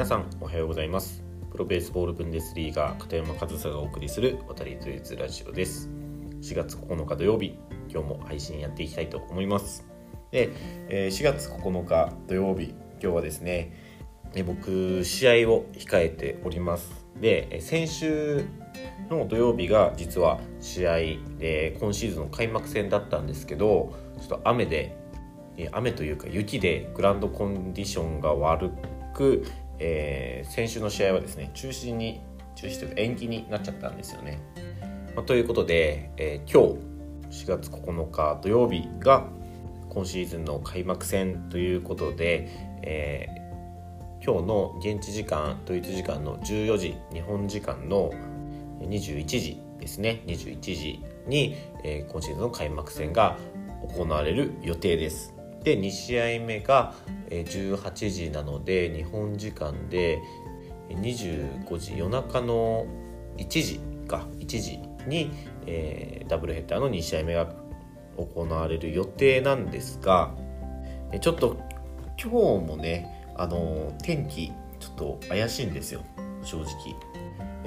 皆さんおはようございます。プロベースボールブンデスリーガー片山和沙がお送りする渡りとりラジオです。4月9日土曜日今日も配信やっていきたいと思います。で、え4月9日土曜日今日はですね僕試合を控えております。で先週の土曜日が実は試合で今シーズンの開幕戦だったんですけどちょっと雨で雨というか雪でグラウンドコンディションが悪く、えー、先週の試合はですね中止に中止というか延期になっちゃったんですよね。まあ、ということで、えー、今日4月9日土曜日が今シーズンの開幕戦ということで、えー、今日の現地時間ドイツ時間の14時日本時間の21時ですね21時に、えー、今シーズンの開幕戦が行われる予定ですで2試合目が18時なので日本時間で25時夜中の1時か1時に、えー、ダブルヘッダーの2試合目が行われる予定なんですがちょっと今日もねあの天気ちょっと怪しいんですよ正直。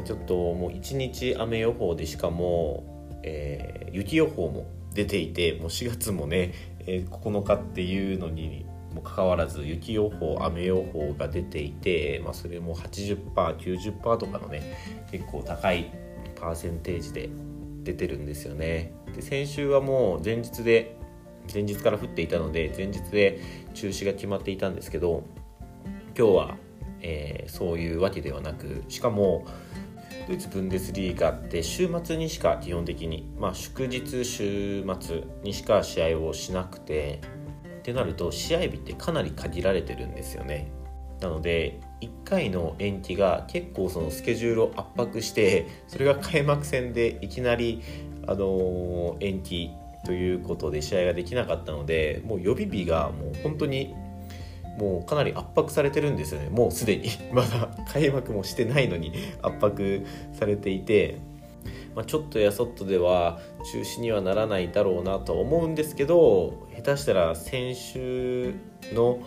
ちょっともう1日雨予報でしかも、えー、雪予報も出ていてもう4月もね、え、9日っていうのにもかかわらず雪予報雨予報が出ていて、まあ、それも 80%90% とかのね結構高いパーセンテージで出てるんですよね。で先週はもう前日で前日から降っていたので前日で中止が決まっていたんですけど今日は、えー、そういうわけではなくしかもドイツブンデスリーガって週末にしか基本的に、まあ、祝日週末にしか試合をしなくてってなると試合日ってかなり限られてるんですよね。なので1回の延期が結構そのスケジュールを圧迫してそれが開幕戦でいきなり、あの、延期ということで試合ができなかったのでもう予備日がもう本当にもうかなり圧迫されてるんですよね。もうすでに。まだ開幕もしてないのに 圧迫されていて、まあ、ちょっとやそっとでは中止にはならないだろうなと思うんですけど下手したら先週の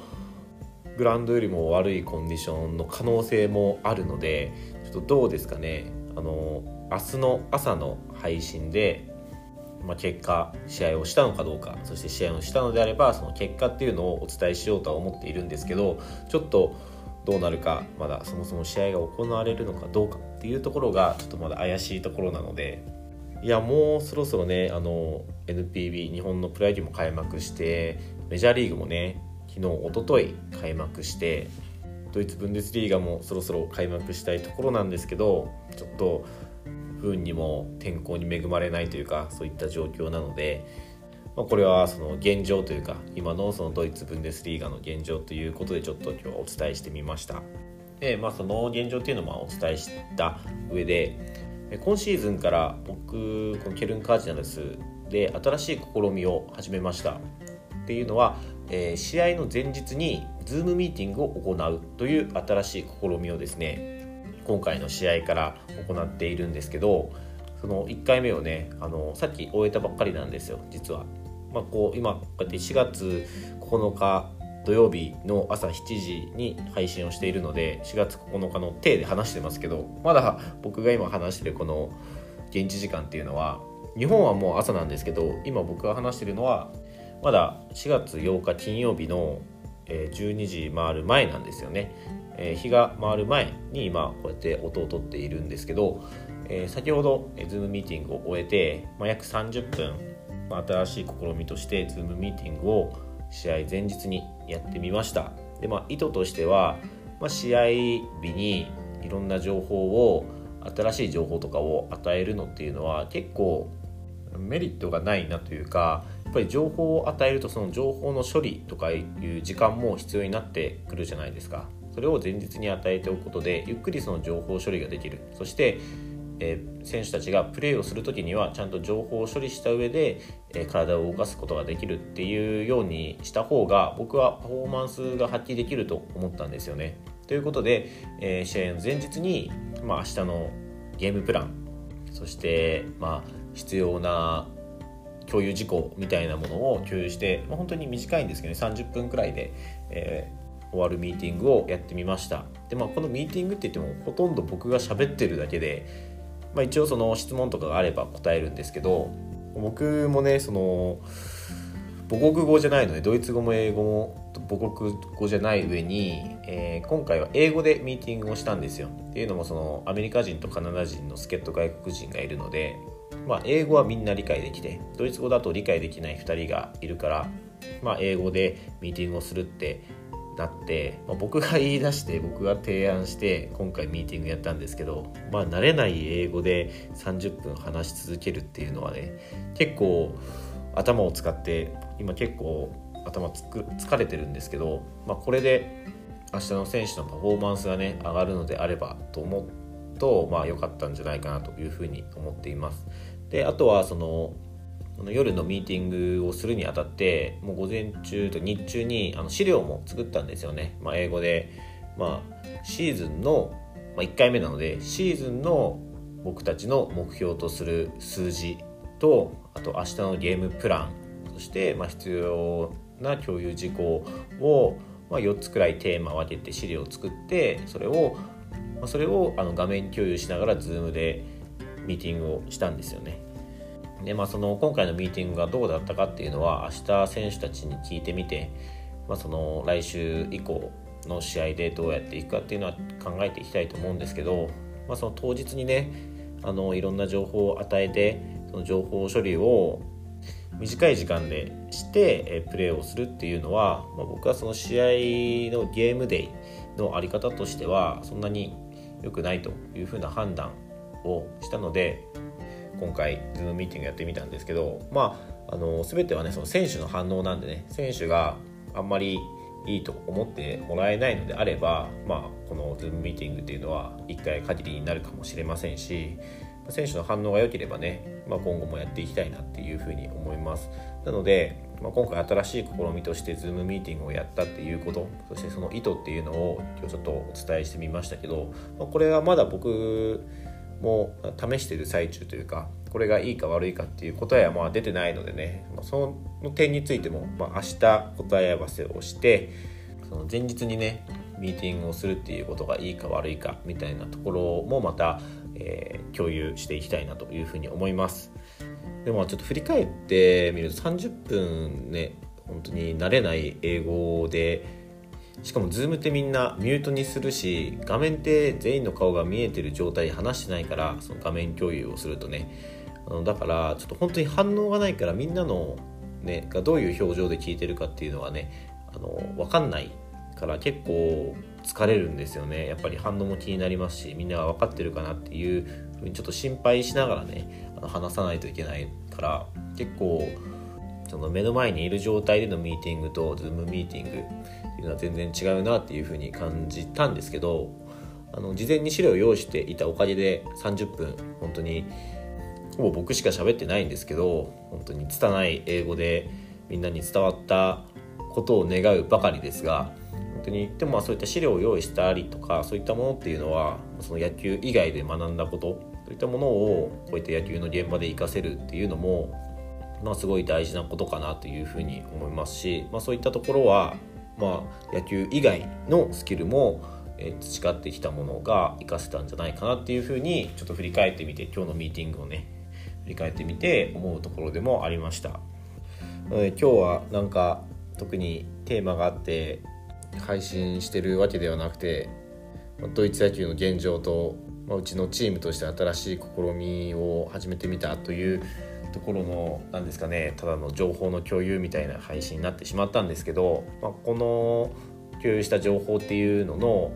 グラウンドよりも悪いコンディションの可能性もあるのでちょっとどうですかね。あの明日の朝の配信でまあ、結果試合をしたのかどうかそして試合をしたのであればその結果っていうのをお伝えしようとは思っているんですけどちょっとどうなるかまだそもそも試合が行われるのかどうかっていうところがちょっとまだ怪しいところなのでいやもうそろそろねあの NPB 日本のプロ野球も開幕してメジャーリーグもね昨日おととい開幕してドイツブンデスリーガもそろそろ開幕したいところなんですけどちょっと運にも天候に恵まれないというかそういった状況なので、まあ、これはその現状というか今のそのドイツブンデスリーガの現状ということでちょっと今日はお伝えしてみました。で、まあ、その現状っていうのもお伝えした上で今シーズンから僕このケルン・カージナルスで新しい試みを始めました。っていうのは、えー、試合の前日に Zoom ミーティングを行うという新しい試みをですね今回の試合から行っているんですけどその1回目をねあのさっき終えたばっかりなんですよ実は。まあ、こう今こうやって4月9日土曜日の朝7時に配信をしているので4月9日の手で話してますけどまだ僕が今話してるこの現地時間っていうのは日本はもう朝なんですけど今僕が話してるのはまだ4月8日金曜日の12時回る前なんですよねえ、日が回る前に今こうやって音を取っているんですけど、え、先ほど、えー、Zoom ミーティングを終えて、ま、約30分、ま、新しい試みとして Zoom ミーティングを試合前日にやってみました。で、まあ、意図としては、ま、試合日にいろんな情報を新しい情報とかを与えるのっていうのは結構メリットがないなというかやっぱり情報を与えるとその情報の処理とかいう時間も必要になってくるじゃないですか。それを前日に与えておくことでゆっくりその情報処理ができるそして、えー、選手たちがプレーをする時にはちゃんと情報を処理した上で、えー、体を動かすことができるっていうようにした方が僕はパフォーマンスが発揮できると思ったんですよね。ということで、えー、試合の前日に、まあ、明日のゲームプランそして、まあ、必要な共有事項みたいなものを共有して、まあ、本当に短いんですけどね30分くらいで、えー終わるミーティングをやってみました。でまあこのミーティングって言ってもほとんど僕が喋ってるだけで、まあ、一応その質問とかがあれば答えるんですけど僕もねその母国語じゃないのでドイツ語も英語も母国語じゃない上に、えー、今回は英語でミーティングをしたんですよ。っていうのもそのアメリカ人とカナダ人の助っ人外国人がいるので、まあ、英語はみんな理解できてドイツ語だと理解できない2人がいるから、まあ、英語でミーティングをするってなって、まあ、僕が言い出して僕が提案して今回ミーティングやったんですけどまあ慣れない英語で30分話し続けるっていうのはね結構頭を使って今結構頭つく疲れてるんですけど、まあ、これで明日の選手のパフォーマンスがね上がるのであればと思うとまあ良かったんじゃないかなというふうに思っています。であとはその夜のミーティングをするにあたってもう午前中と日中にあの資料も作ったんですよね、まあ、英語で、まあ、シーズンの、まあ、1回目なのでシーズンの僕たちの目標とする数字とあと明日のゲームプラン。そして、まあ、必要な共有事項を、まあ、4つくらいテーマを分けて資料を作ってそれを、それをあの画面共有しながら Zoom でミーティングをしたんですよね。でまあ、その今回のミーティングがどうだったかっていうのは明日選手たちに聞いてみて、まあ、その来週以降の試合でどうやっていくかっていうのは考えていきたいと思うんですけど、まあ、その当日にねあのいろんな情報を与えてその情報処理を短い時間でしてえプレーをするっていうのは、まあ、僕はその試合のゲームデイの在り方としてはそんなに良くないというふうな判断をしたので今回 Zoom ミーティングやってみたんですけどまああの全てはねその選手の反応なんでね選手があんまりいいと思ってもらえないのであれば、まあ、この Zoom ミーティングっていうのは1回限りになるかもしれませんし選手の反応が良ければね、まあ、今後もやっていきたいなっていうふうに思います。なので、まあ、今回新しい試みとして Zoom ミーティングをやったっていうことそしてその意図っていうのを今日ちょっとお伝えしてみましたけど、まあ、これはまだ僕もう試してる最中というかこれがいいか悪いかっていう答えはまあ出てないのでね、その点についても、まあ、明日答え合わせをしてその前日にねミーティングをするっていうことがいいか悪いかみたいなところもまた、えー、共有していきたいなというふうに思います。でもちょっと振り返ってみると30分ね本当に慣れない英語でしかも Zoom ってみんなミュートにするし画面って全員の顔が見えてる状態で話してないからその画面共有をするとね。あのだからちょっと本当に反応がないからみんなのねがどういう表情で聞いてるかっていうのはねあの分かんないから結構疲れるんですよね。やっぱり反応も気になりますしみんなが分かってるかなっていうふうにちょっと心配しながらねあの話さないといけないから結構その目の前にいる状態でのミーティングと Zoom ミーティングていうのは全然違うなっていうふうに感じたんですけどあの事前に資料を用意していたおかげで30分本当にほぼ僕しか喋ってないんですけど本当に拙い英語でみんなに伝わったことを願うばかりですが本当にでもまあそういった資料を用意したりとかそういったものっていうのはその野球以外で学んだことそういったものをこういった野球の現場で活かせるっていうのもまあすごい大事なことかなというふうに思いますし、まあ、そういったところはまあ野球以外のスキルもえ培ってきたものが活かせたんじゃないかなっていうふうにちょっと振り返ってみて今日のミーティングをね振り返ってみて思うところでもありました。えー今日はなんか特にテーマがあって配信してるわけではなくてドイツ野球の現状と、まあ、うちのチームとして新しい試みを始めてみたというところの何ですかねただの情報の共有みたいな配信になってしまったんですけど、まあ、この共有した情報っていうのの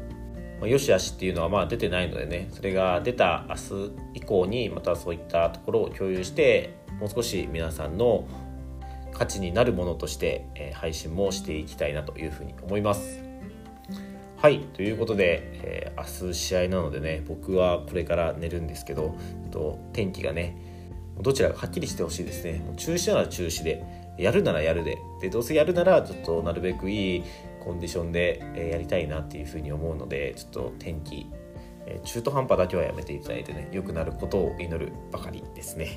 まよしあしっていうのはまあ出てないのでねそれが出た明日以降にまたそういったところを共有してもう少し皆さんの価値になるものとして、配信もしていきたいなというふうに思います。はいということで、えー、明日試合なのでね僕はこれから寝るんですけどと天気がねどちらがはっきりしてほしいですね。もう中止なら中止で、やるならやるで、でどうせやるならちょっとなるべくいいコンディションでやりたいなっていうふうに思うので、ちょっと天気、中途半端だけはやめていただいてね、良くなることを祈るばかりですね。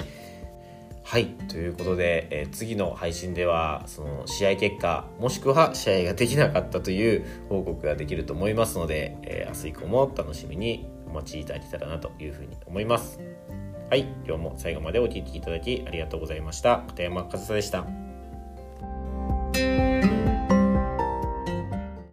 はい、ということで、え、次の配信ではその試合結果もしくは試合ができなかったという報告ができると思いますので、え、明日以降も楽しみにお待ちいただけたらなというふうに思います。はい、今日も最後までお聴きいただきありがとうございました。片山和沙でした。